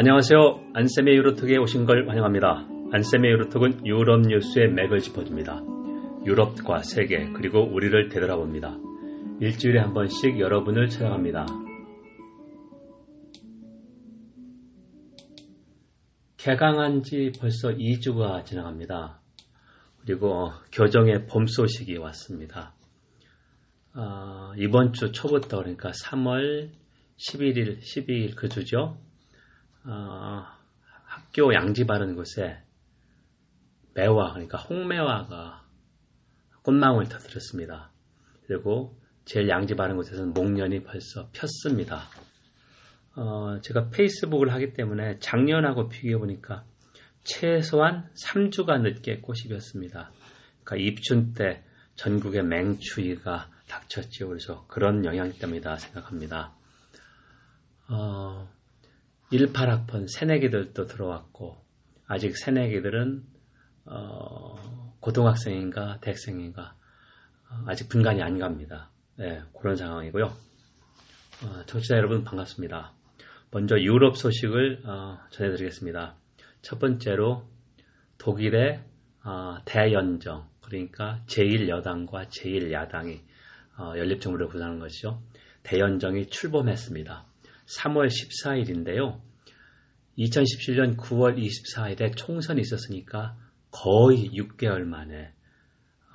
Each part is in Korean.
안녕하세요. 안쌤의 유로톡에 오신 걸 환영합니다. 안쌤의 유로톡은 유럽 뉴스의 맥을 짚어줍니다. 유럽과 세계 그리고 우리를 되돌아 봅니다. 일주일에 한 번씩 여러분을 찾아갑니다. 개강한 지 벌써 2주가 지나갑니다. 그리고 교정의 봄 소식이 왔습니다. 어, 이번 주 초부터 그러니까 3월 11일, 12일 그 주죠. 어, 학교 양지 바른 곳에 매화, 그러니까 홍매화가 꽃망울 터뜨렸습니다. 그리고 제일 양지 바른 곳에서는 목련이 벌써 폈습니다. 어, 제가 페이스북을 하기 때문에 작년하고 비교해 보니까 최소한 3주가 늦게 꽃이 피었습니다. 그러니까 입춘 때 전국에 맹추위가 닥쳤지요. 그래서 그런 영향 때문이다 생각합니다. 어, 18학번 새내기들도 들어왔고 아직 새내기들은 어, 고등학생인가 대학생인가 어, 아직 분간이 안 갑니다. 네, 그런 상황이고요. 어, 청취자 여러분 반갑습니다. 먼저 유럽 소식을 어, 전해드리겠습니다. 첫 번째로 독일의 어, 대연정 그러니까 제1여당과 제1야당이 어, 연립정부를 구성하는 것이죠. 대연정이 출범했습니다. 3월 14일인데요. 2017년 9월 24일에 총선이 있었으니까 거의 6개월 만에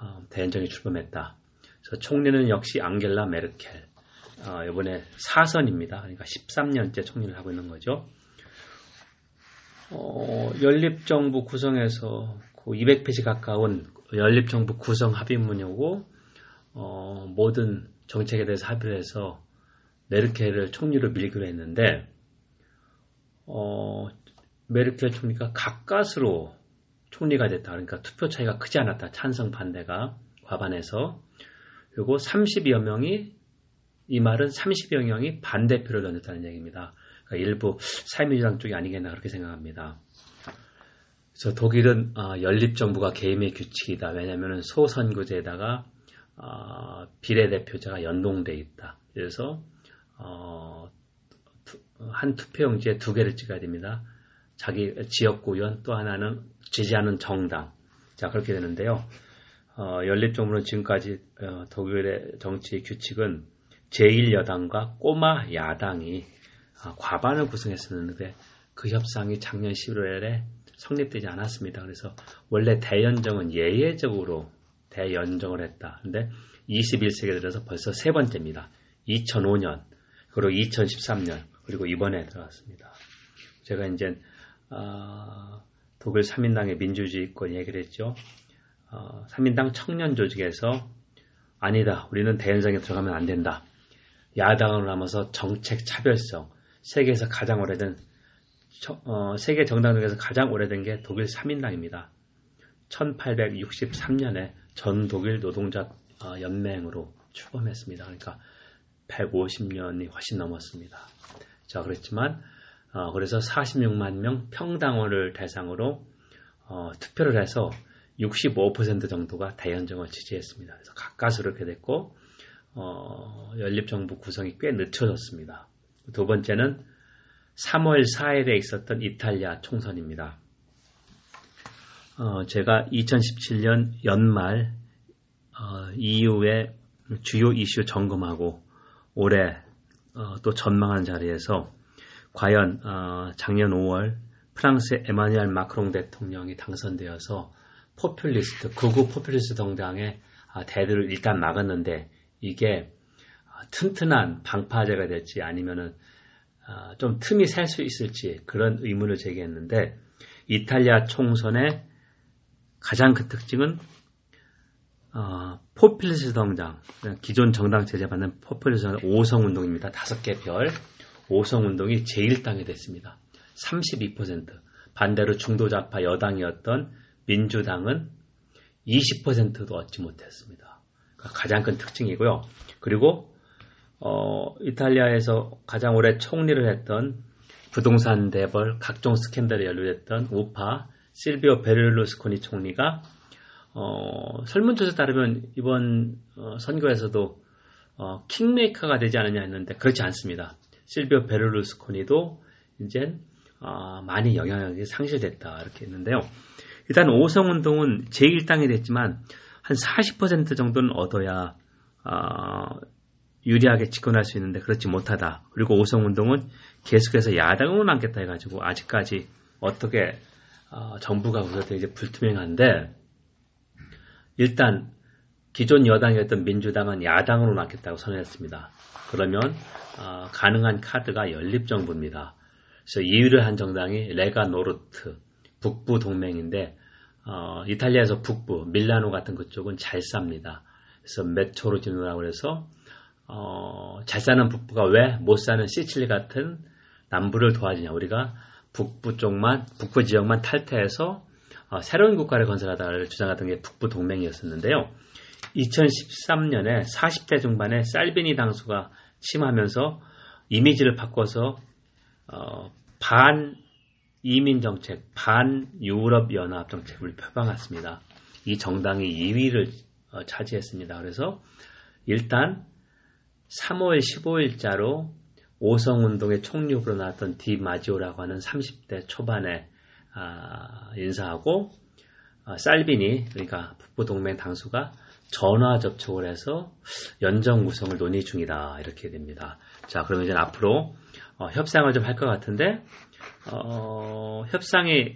어, 대연정이 출범했다. 그래서 총리는 역시 앙겔라 메르켈. 어, 이번에 4선입니다. 그러니까 13년째 총리를 하고 있는 거죠. 어, 연립정부 구성에서 그 200페이지 가까운 연립정부 구성 합의문이 오고 어, 모든 정책에 대해서 합의를 해서 메르켈을 총리로 밀기로 했는데 어, 메르켈 총리가 가까스로 총리가 됐다. 그러니까 투표 차이가 크지 않았다. 찬성 반대가 과반해서 그리고 30여 명이 이 말은 30여 명이 반대표를 던졌다는 얘기입니다. 그러니까 일부 사회민주당 쪽이 아니겠나 그렇게 생각합니다. 그래서 독일은 어, 연립 정부가 개임의 규칙이다. 왜냐하면 소선거제에다가 어, 비례대표제가 연동돼 있다. 그래서 어, 한 투표용지에 두 개를 찍어야 됩니다. 자기 지역구 의원 또 하나는 지지하는 정당. 자 그렇게 되는데요. 어, 연립정부는 지금까지 어, 독일의 정치 규칙은 제1여당과 꼬마 야당이 어, 과반을 구성했었는데 그 협상이 작년 11월에 성립되지 않았습니다. 그래서 원래 대연정은 예외적으로 대연정을 했다. 근데 21세기 들어서 벌써 세 번째입니다. 2005년, 그리고 2013년, 그리고 이번에 들어갔습니다. 제가 이제 어, 독일 3인당의 민주주의권 얘기를 했죠. 어, 3인당 청년 조직에서 아니다. 우리는 대연정에 들어가면 안 된다. 야당을 넘어서 정책 차별성, 세계에서 가장 오래된 어, 세계 정당 중에서 가장 오래된 게 독일 3인당입니다. 1863년에 전 독일 노동자 어, 연맹으로 출범했습니다. 그러니까 150년이 훨씬 넘었습니다. 자, 그렇지만 어, 그래서 46만 명 평당원을 대상으로 어, 투표를 해서 65% 정도가 대연정을 지지했습니다. 그래서 가까스로 이렇게 됐고 어, 연립정부 구성이 꽤 늦춰졌습니다. 두 번째는 3월 4일에 있었던 이탈리아 총선입니다. 어, 제가 2017년 연말 어, 이후에 주요 이슈 점검하고 올해 어, 또 전망한 자리에서 과연 어, 작년 5월 프랑스의 에마뉘엘 마크롱 대통령이 당선되어서 포퓰리스트 극우 포퓰리스트 정당의 아, 대들을 일단 막았는데 이게 아, 튼튼한 방파제가 될지 아니면은 아, 좀 틈이 셀 수 있을지 그런 의문을 제기했는데 이탈리아 총선의 가장 큰 특징은 어, 포퓰리스트 정당, 기존 정당 제재받는 포퓰리스트 정당 5성 운동입니다. 다섯 개 별. 5성 운동이 제1당이 됐습니다. 32%. 반대로 중도좌파 여당이었던 민주당은 20%도 얻지 못했습니다. 그러니까 가장 큰 특징이고요. 그리고 어, 이탈리아에서 가장 오래 총리를 했던 부동산 대벌, 각종 스캔들에 연루됐던 우파 실비오 베를루스코니 총리가 어, 설문조사 따르면 이번 어, 선거에서도 어, 킹메이커가 되지 않느냐 했는데 그렇지 않습니다. 실비오 베르루스코니도 이제 어, 많이 영향력이 상실됐다 이렇게 했는데요. 일단 오성 운동은 제1당이 됐지만 한 40% 정도는 얻어야 어, 유리하게 집권할 수 있는데 그렇지 못하다. 그리고 오성 운동은 계속해서 야당으로 남겠다 해가지고 아직까지 어떻게 어, 정부가 우선되 이제 불투명한데 일단 기존 여당이었던 민주당은 야당으로 맡겠다고 선언했습니다. 그러면 어, 가능한 카드가 연립정부입니다. 그래서 2위를 한 정당이 Lega Nord 북부 동맹인데 어, 이탈리아에서 북부 밀라노 같은 그쪽은 잘 삽니다. 그래서 메토로지노라고 해서 어, 잘 사는 북부가 왜 못 사는 시칠리 같은 남부를 도와주냐 우리가 북부 쪽만 북부 지역만 탈퇴해서 어, 새로운 국가를 건설하자를 주장하던 게 북부 동맹이었었는데요. 2013년에 40대 중반에 살비니 당수가 침하면서 이미지를 바꿔서 어, 반 이민 정책, 반 유럽 연합 정책을 표방했습니다. 이 정당이 2위를 어, 차지했습니다. 그래서 일단 3월 15일자로 오성운동의 총리로 나왔던 디 마지오라고 하는 30대 초반의 아, 인사하고 아, 살비니 그러니까 북부 동맹 당수가 전화 접촉을 해서 연정 구성을 논의 중이다 이렇게 됩니다. 자 그러면 이제 앞으로 어, 협상을 좀 할 것 같은데 어, 협상이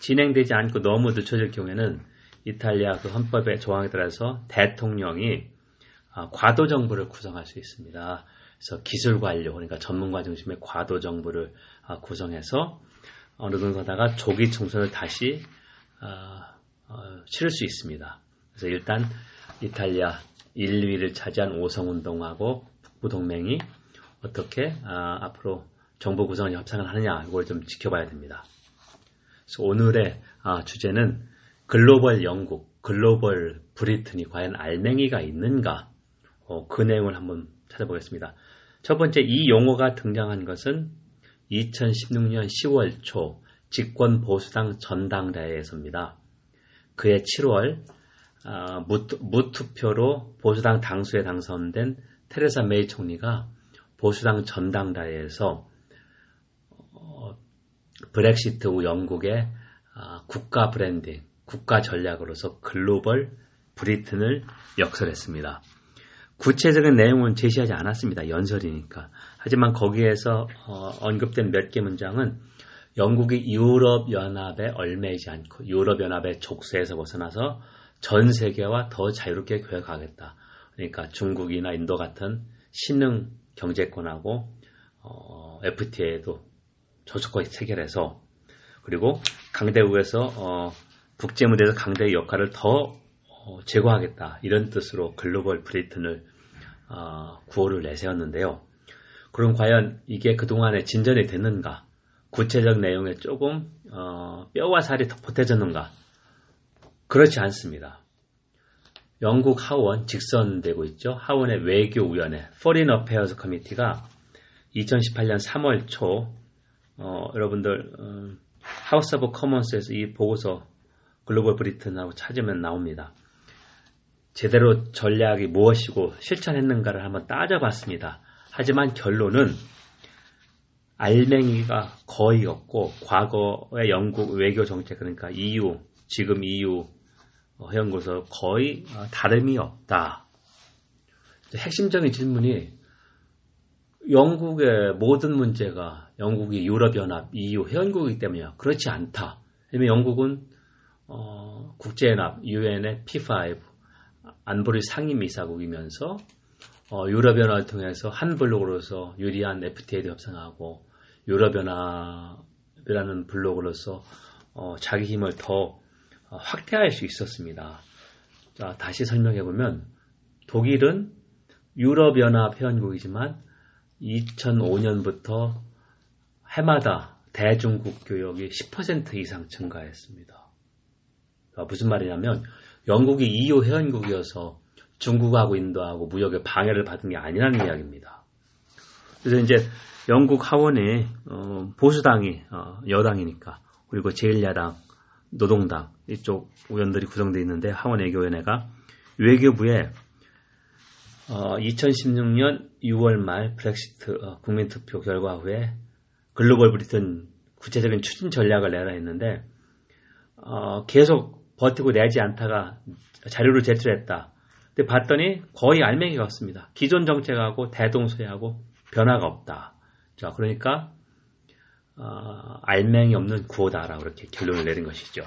진행되지 않고 너무 늦춰질 경우에는 이탈리아 그 헌법의 조항에 따라서 대통령이 아, 과도 정부를 구성할 수 있습니다. 그래서 기술 관료 그러니까 전문가 중심의 과도 정부를 아, 구성해서 어느 정도 하다가 조기 총선을 다시 어, 치를 수 있습니다. 그래서 일단 이탈리아 1, 2위를 차지한 오성운동하고 북부동맹이 어떻게 아, 앞으로 정부 구성을 협상을 하느냐 이걸 좀 지켜봐야 됩니다. 그래서 오늘의 아, 주제는 글로벌 영국, 글로벌 브리튼이 과연 알맹이가 있는가 어, 그 내용을 한번 찾아보겠습니다. 첫 번째 이 용어가 등장한 것은 2016년 10월 초 집권 보수당 전당대회에서입니다. 그해 7월 어, 무투표로 보수당 당수에 당선된 테레사 메이 총리가 보수당 전당대회에서 어, 브렉시트 후 영국의 어, 국가 브랜딩, 국가 전략으로서 Global Britain을 역설했습니다. 구체적인 내용은 제시하지 않았습니다. 연설이니까. 하지만 거기에서 어, 언급된 몇 개 문장은 영국이 유럽연합에 얼매이지 않고 유럽연합의 족쇄에서 벗어나서 전 세계와 더 자유롭게 교역하겠다. 그러니까 중국이나 인도 같은 신흥 경제권하고 어, FTA도 저속과 체결해서 그리고 강대국에서 어, 국제무대에서 강대의 역할을 더 어, 제거하겠다 이런 뜻으로 글로벌 브리튼을 어, 구호를 내세웠는데요. 그럼 과연 이게 그동안에 진전이 됐는가? 구체적 내용에 조금 어, 뼈와 살이 더 보태졌는가? 그렇지 않습니다. 영국 하원 직선되고 있죠. 하원의 외교위원회 Foreign Affairs Committee가 2018년 3월 초 어, 여러분들 어, House of Commons에서 이 보고서 Global Britain하고 찾으면 나옵니다. 제대로 전략이 무엇이고 실천했는가를 한번 따져봤습니다. 하지만 결론은 알맹이가 거의 없고 과거의 영국 외교 정책 그러니까 EU 지금 EU 회원국에서 거의 어, 다름이 없다. 핵심적인 질문이 영국의 모든 문제가 영국이 유럽연합 EU 회원국이기 때문이야. 그렇지 않다. 왜냐면 영국은 어, 국제연합 유엔의 P5 안보리 상임이사국이면서 어, 유럽연합을 통해서 한 블록으로서 유리한 FTA도 협상하고 유럽연합이라는 블록으로서 어, 자기 힘을 더 어, 확대할 수 있었습니다. 자, 다시 설명해 보면 독일은 유럽연합 회원국이지만 2005년부터 해마다 대중국 교역이 10% 이상 증가했습니다. 무슨 말이냐면 영국이 EU 회원국이어서 중국하고 인도하고 무역에 방해를 받은 게 아니라는 이야기입니다. 그래서 이제 영국 하원에 어, 보수당이 어, 여당이니까 그리고 제1야당 노동당 이쪽 의원들이 구성되어 있는데 하원 외교위원회가 외교부에 어, 2016년 6월 말 브렉시트 어, 국민투표 결과 후에 글로벌 브리튼 구체적인 추진 전략을 내라 했는데 어, 계속 버티고 내지 않다가 자료를 제출했다. 근데 봤더니 거의 알맹이가 없습니다. 기존 정책하고 대동소이하고 변화가 없다. 자, 그러니까 어, 알맹이 없는 구호다라고 이렇게 결론을 내린 것이죠.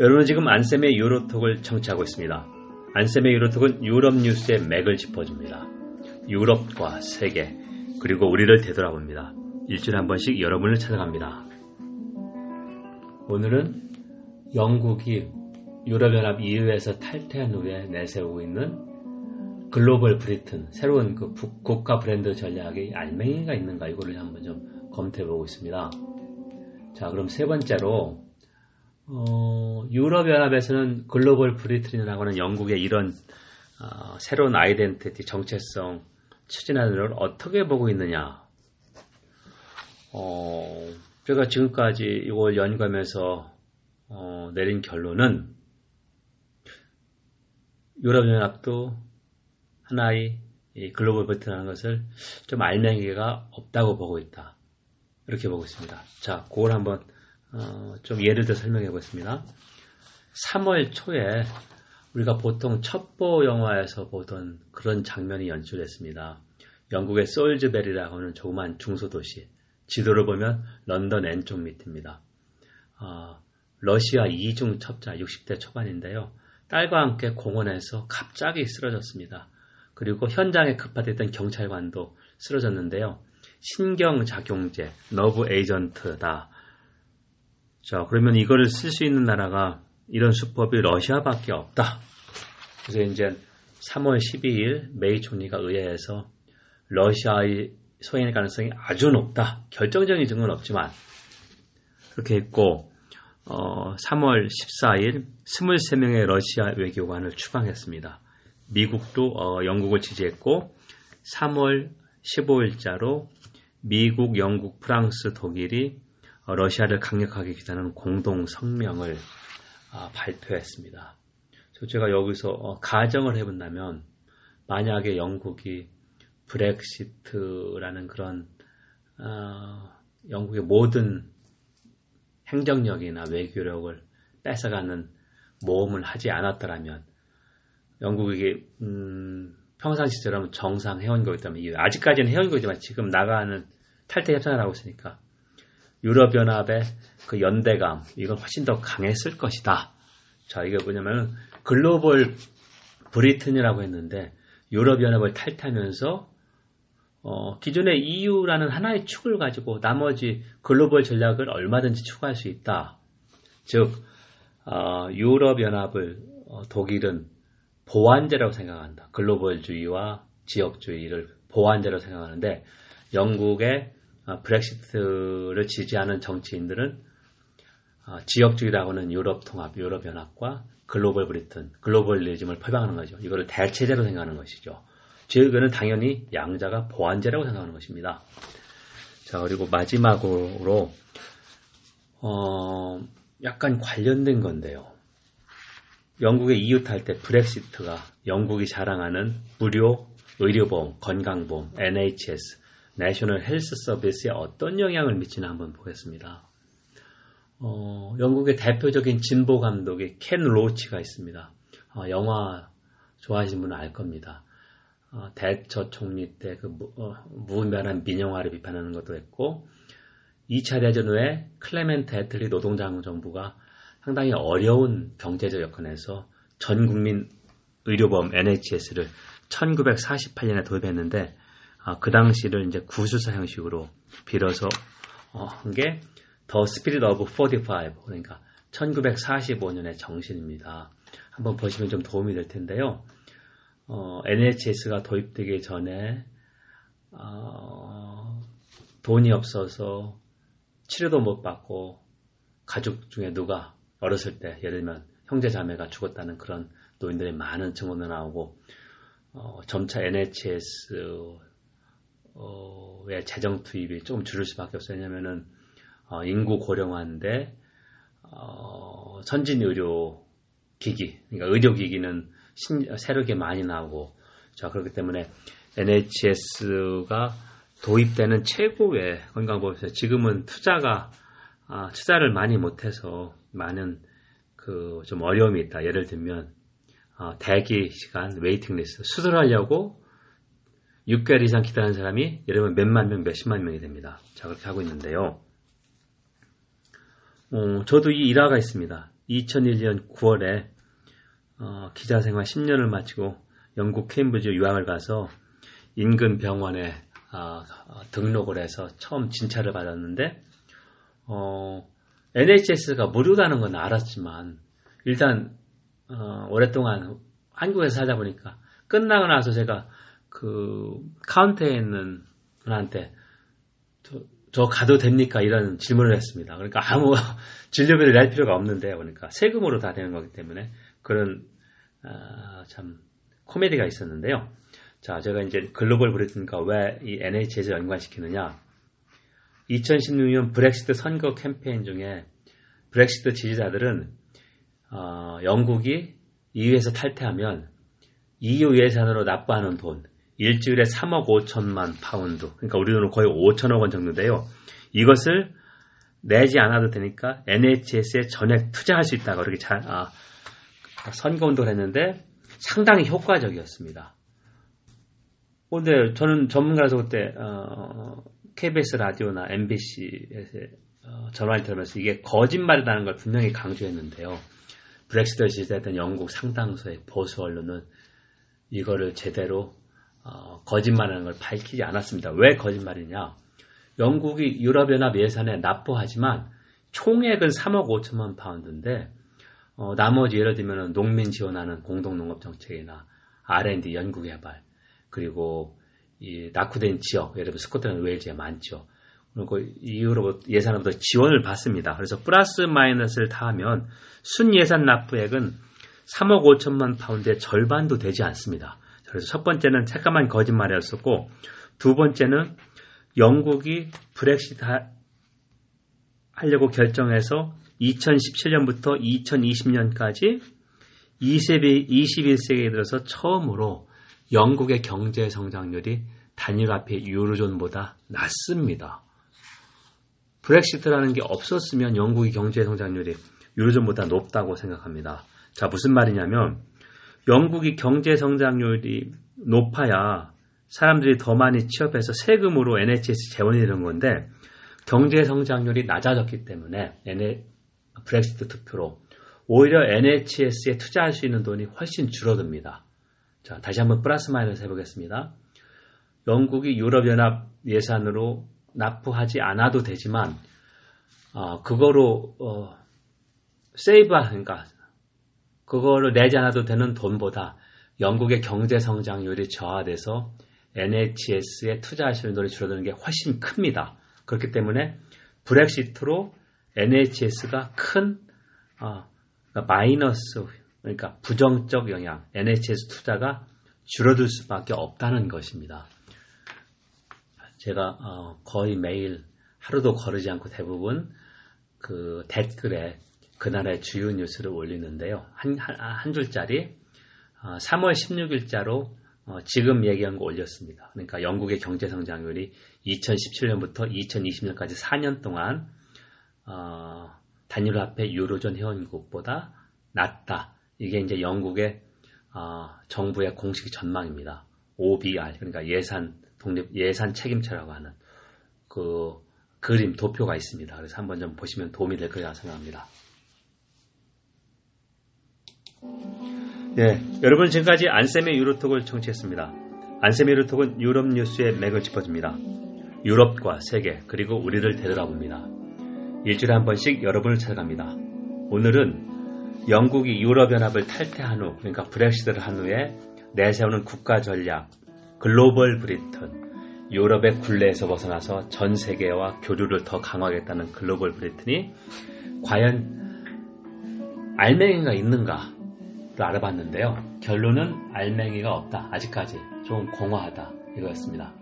여러분은 지금 안쌤의 유로톡을 청취하고 있습니다. 안쌤의 유로톡은 유럽 뉴스의 맥을 짚어줍니다. 유럽과 세계, 그리고 우리를 되돌아봅니다. 일주일에 한 번씩 여러분을 찾아갑니다. 오늘은 영국이 유럽연합 EU에서 탈퇴한 후에 내세우고 있는 글로벌 브리튼, 새로운 그 국가 브랜드 전략의 알맹이가 있는가 이거를 한번 좀 검토해 보고 있습니다. 자, 그럼 세 번째로 어, 유럽연합에서는 Global Britain이라고 하는 영국의 이런 어, 새로운 아이덴티티 정체성 추진하는 걸 어떻게 보고 있느냐? 어, 제가 지금까지 이걸 연구하면서 어, 내린 결론은 유럽연합도 하나의 Global Britain이라는 것을 좀 알맹이가 없다고 보고 있다. 이렇게 보고 있습니다. 자, 그걸 한번 어, 좀 예를 들어 설명해 보겠습니다. 3월 초에 우리가 보통 첩보 영화에서 보던 그런 장면이 연출됐습니다. 영국의 솔즈베리라고 하는 조그만 중소도시. 지도를 보면 런던 N쪽 밑입니다. 어, 러시아 이중 첩자 60대 초반인데요. 딸과 함께 공원에서 갑자기 쓰러졌습니다. 그리고 현장에 급파됐던 경찰관도 쓰러졌는데요. 신경작용제, 너브 에이전트다. 자, 그러면 이거를 쓸 수 있는 나라가 이런 수법이 러시아밖에 없다. 그래서 이제 3월 12일 메이 총리가 의회에서 러시아의 소행의 가능성이 아주 높다. 결정적인 증거는 없지만 그렇게 했고 어, 3월 14일 23명의 러시아 외교관을 추방했습니다. 미국도 어, 영국을 지지했고 3월 15일자로 미국, 영국, 프랑스, 독일이 어, 러시아를 강력하게 기다는 공동 성명을 아, 발표했습니다. 제가 여기서 어, 가정을 해본다면 만약에 영국이 브렉시트라는 그런 어, 영국의 모든 행정력이나 외교력을 뺏어가는 모험을 하지 않았더라면 영국이 음, 평상시처럼 정상 회원국이었다면 아직까지는 회원국이지만 지금 나가는 탈퇴 협상을 하고 있으니까 유럽 연합의 그 연대감, 이건 훨씬 더 강했을 것이다. 자, 이게 뭐냐면 글로벌 브리튼이라고 했는데 유럽 연합을 탈퇴하면서 어, 기존의 EU라는 하나의 축을 가지고 나머지 글로벌 전략을 얼마든지 추구할 수 있다. 즉, 어, 유럽연합을 어, 독일은 보완제라고 생각한다. 글로벌주의와 지역주의를 보완제라고 생각하는데 영국의 아, 브렉시트를 지지하는 정치인들은 아, 지역주의라고 하는 유럽 통합, 유럽 연합과 글로벌 브리튼, 글로벌리즘을 표방하는 거죠. 이거를 대체제로 생각하는 것이죠. 즉, 이거는 당연히 양자가 보완제라고 생각하는 것입니다. 자, 그리고 마지막으로, 어, 약간 관련된 건데요. 영국의 탈때 브렉시트가 영국이 자랑하는 무료 의료보험, 건강보험, NHS, 내셔널 헬스 서비스에 어떤 영향을 미치나 한번 보겠습니다. 어, 영국의 대표적인 진보 감독이 켄 로치가 있습니다. 어, 영화 좋아하시는 분은 알 겁니다. 어, 대처 총리 때그 어, 무분별한 민영화를 비판하는 것도 했고 2차 대전 후에 클레멘트 애틀리 노동당 정부가 상당히 어려운 경제적 여건에서 전 국민 의료보험 NHS를 1948년에 도입했는데 아, 그 당시를 이제 구술사 형식으로 빌어서 어, 한게 The Spirit of 45 그러니까 1945년의 정신입니다. 한번 보시면 좀 도움이 될 텐데요. 어, NHS가 도입되기 전에 어, 돈이 없어서 치료도 못 받고 가족 중에 누가 어렸을 때 예를 들면 형제 자매가 죽었다는 그런 노인들의 많은 증언도 나오고 어, 점차 NHS 어, 왜 재정 투입이 조금 줄을 수밖에 없어요. 왜냐면은 어, 인구 고령화인데 어, 선진 의료 기기, 그러니까 의료 기기는 새롭게 많이 나오고, 자, 그렇기 때문에 NHS가 도입되는 최고의 건강보험에서 지금은 투자가, 아, 투자를 많이 못해서 많은 그 좀 어려움이 있다. 예를 들면, 어, 대기 시간, waiting list, 수술하려고 6개월 이상 기다리는 사람이 예를 들면 몇만 명, 몇십만 명이 됩니다. 자, 그렇게 하고 있는데요. 어, 저도 이 일화가 있습니다. 2001년 9월에 어, 기자 생활 10년을 마치고 영국 케임브리지 유학을 가서 인근 병원에 어, 등록을 해서 처음 진찰을 받았는데 어, NHS가 무료라는 건 알았지만 일단 어, 오랫동안 한국에서 살다 보니까 끝나고 나서 제가 그 카운터에 있는 분한테 저, 저 가도 됩니까? 이런 질문을 했습니다. 그러니까 아무 진료비를 낼 필요가 없는데 그러니까 세금으로 다 되는 거기 때문에 그런 아, 참 코미디가 있었는데요. 자, 제가 이제 글로벌 브리튼과 왜 이 NHS를 연관시키느냐? 2016년 브렉시트 선거 캠페인 중에 브렉시트 지지자들은 어, 영국이 EU에서 탈퇴하면 EU 예산으로 납부하는 돈 일주일에 3억 5천만 파운드 그러니까 우리 돈으로 거의 5천억 원 정도인데요. 이것을 내지 않아도 되니까 NHS에 전액 투자할 수 있다고 그렇게 잘 아, 선거운동을 했는데 상당히 효과적이었습니다. 근데 저는 전문가라서 그때 어, KBS 라디오나 MBC에서 어, 전화를 들으면서 이게 거짓말이라는 걸 분명히 강조했는데요. 브렉시트 시대했던 영국 상당수의 보수 언론은 이거를 제대로 어, 거짓말하는 걸 밝히지 않았습니다. 왜 거짓말이냐? 영국이 유럽연합 예산에 납부하지만 총액은 3억 5천만 파운드인데 어, 나머지 예를 들면 농민 지원하는 공동농업정책이나 R&D 연구개발 그리고 이 낙후된 지역 예를 들면 스코틀랜드 웨일즈에 많죠. 그리고 이후로 예산으로부터 지원을 받습니다. 그래서 플러스 마이너스를 다 하면 순 예산 납부액은 3억 5천만 파운드의 절반도 되지 않습니다. 그래서 첫 번째는 잠깐만 거짓말이었었고 두 번째는 영국이 브렉시트 하려고 결정해서 2017년부터 2020년까지 20, 21세기에 들어서 처음으로 영국의 경제 성장률이 단일 화폐 유로존보다 낮습니다. 브렉시트라는 게 없었으면 영국의 경제 성장률이 유로존보다 높다고 생각합니다. 자, 무슨 말이냐면 영국이 경제 성장률이 높아야 사람들이 더 많이 취업해서 세금으로 NHS 재원이 되는 건데 경제 성장률이 낮아졌기 때문에 브렉시트 투표로 오히려 NHS에 투자할 수 있는 돈이 훨씬 줄어듭니다. 자, 다시 한번 플러스 마이너스 해보겠습니다. 영국이 유럽연합 예산으로 납부하지 않아도 되지만 어, 그거로 어, 세이브 그러니까 그거를 내지 않아도 되는 돈보다 영국의 경제 성장률이 저하돼서 NHS에 투자하시는 돈이 줄어드는 게 훨씬 큽니다. 그렇기 때문에 브렉시트로 NHS가 큰 어, 그러니까 마이너스 그러니까 부정적 영향 NHS 투자가 줄어들 수밖에 없다는 것입니다. 제가 어, 거의 매일 하루도 거르지 않고 대부분 그 댓글에 그날의 주요 뉴스를 올리는데요. 한, 한, 한 줄짜리 3월 어, 16일자로 어, 지금 얘기한 거 올렸습니다. 그러니까 영국의 경제 성장률이 2017년부터 2020년까지 4년 동안 어, 단일화폐 유로존 회원국보다 낮다. 이게 이제 영국의 어, 정부의 공식 전망입니다. OBR 그러니까 예산 독립 예산 책임처라고 하는 그 그림 도표가 있습니다. 그래서 한번 좀 보시면 도움이 될 거라 생각합니다. 네, 여러분 지금까지 안쌤의 유로톡을 청취했습니다. 안쌤의 유로톡은 유럽 뉴스의 맥을 짚어줍니다. 유럽과 세계 그리고 우리를 되돌아봅니다. 일주일에 한 번씩 여러분을 찾아갑니다. 오늘은 영국이 유럽연합을 탈퇴한 후 그러니까 브렉시트를 한 후에 내세우는 국가 전략 글로벌 브리튼 유럽의 굴레에서 벗어나서 전 세계와 교류를 더 강화하겠다는 글로벌 브리튼이 과연 알맹이가 있는가 를 알아봤는데요. 결론은 알맹이가 없다. 아직까지 좀 공허하다. 이거였습니다.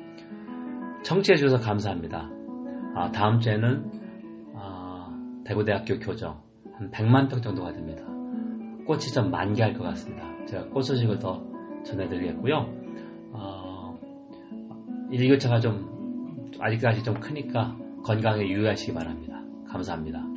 청취해 주셔서 감사합니다. 아, 다음 주에는 아, 대구대학교 교정 한 100만 평 정도가 됩니다. 꽃이 좀 만개할 것 같습니다. 제가 꽃 소식을 더 전해드리겠고요. 어, 일교차가 좀 아직까지 좀 크니까 건강에 유의하시기 바랍니다. 감사합니다.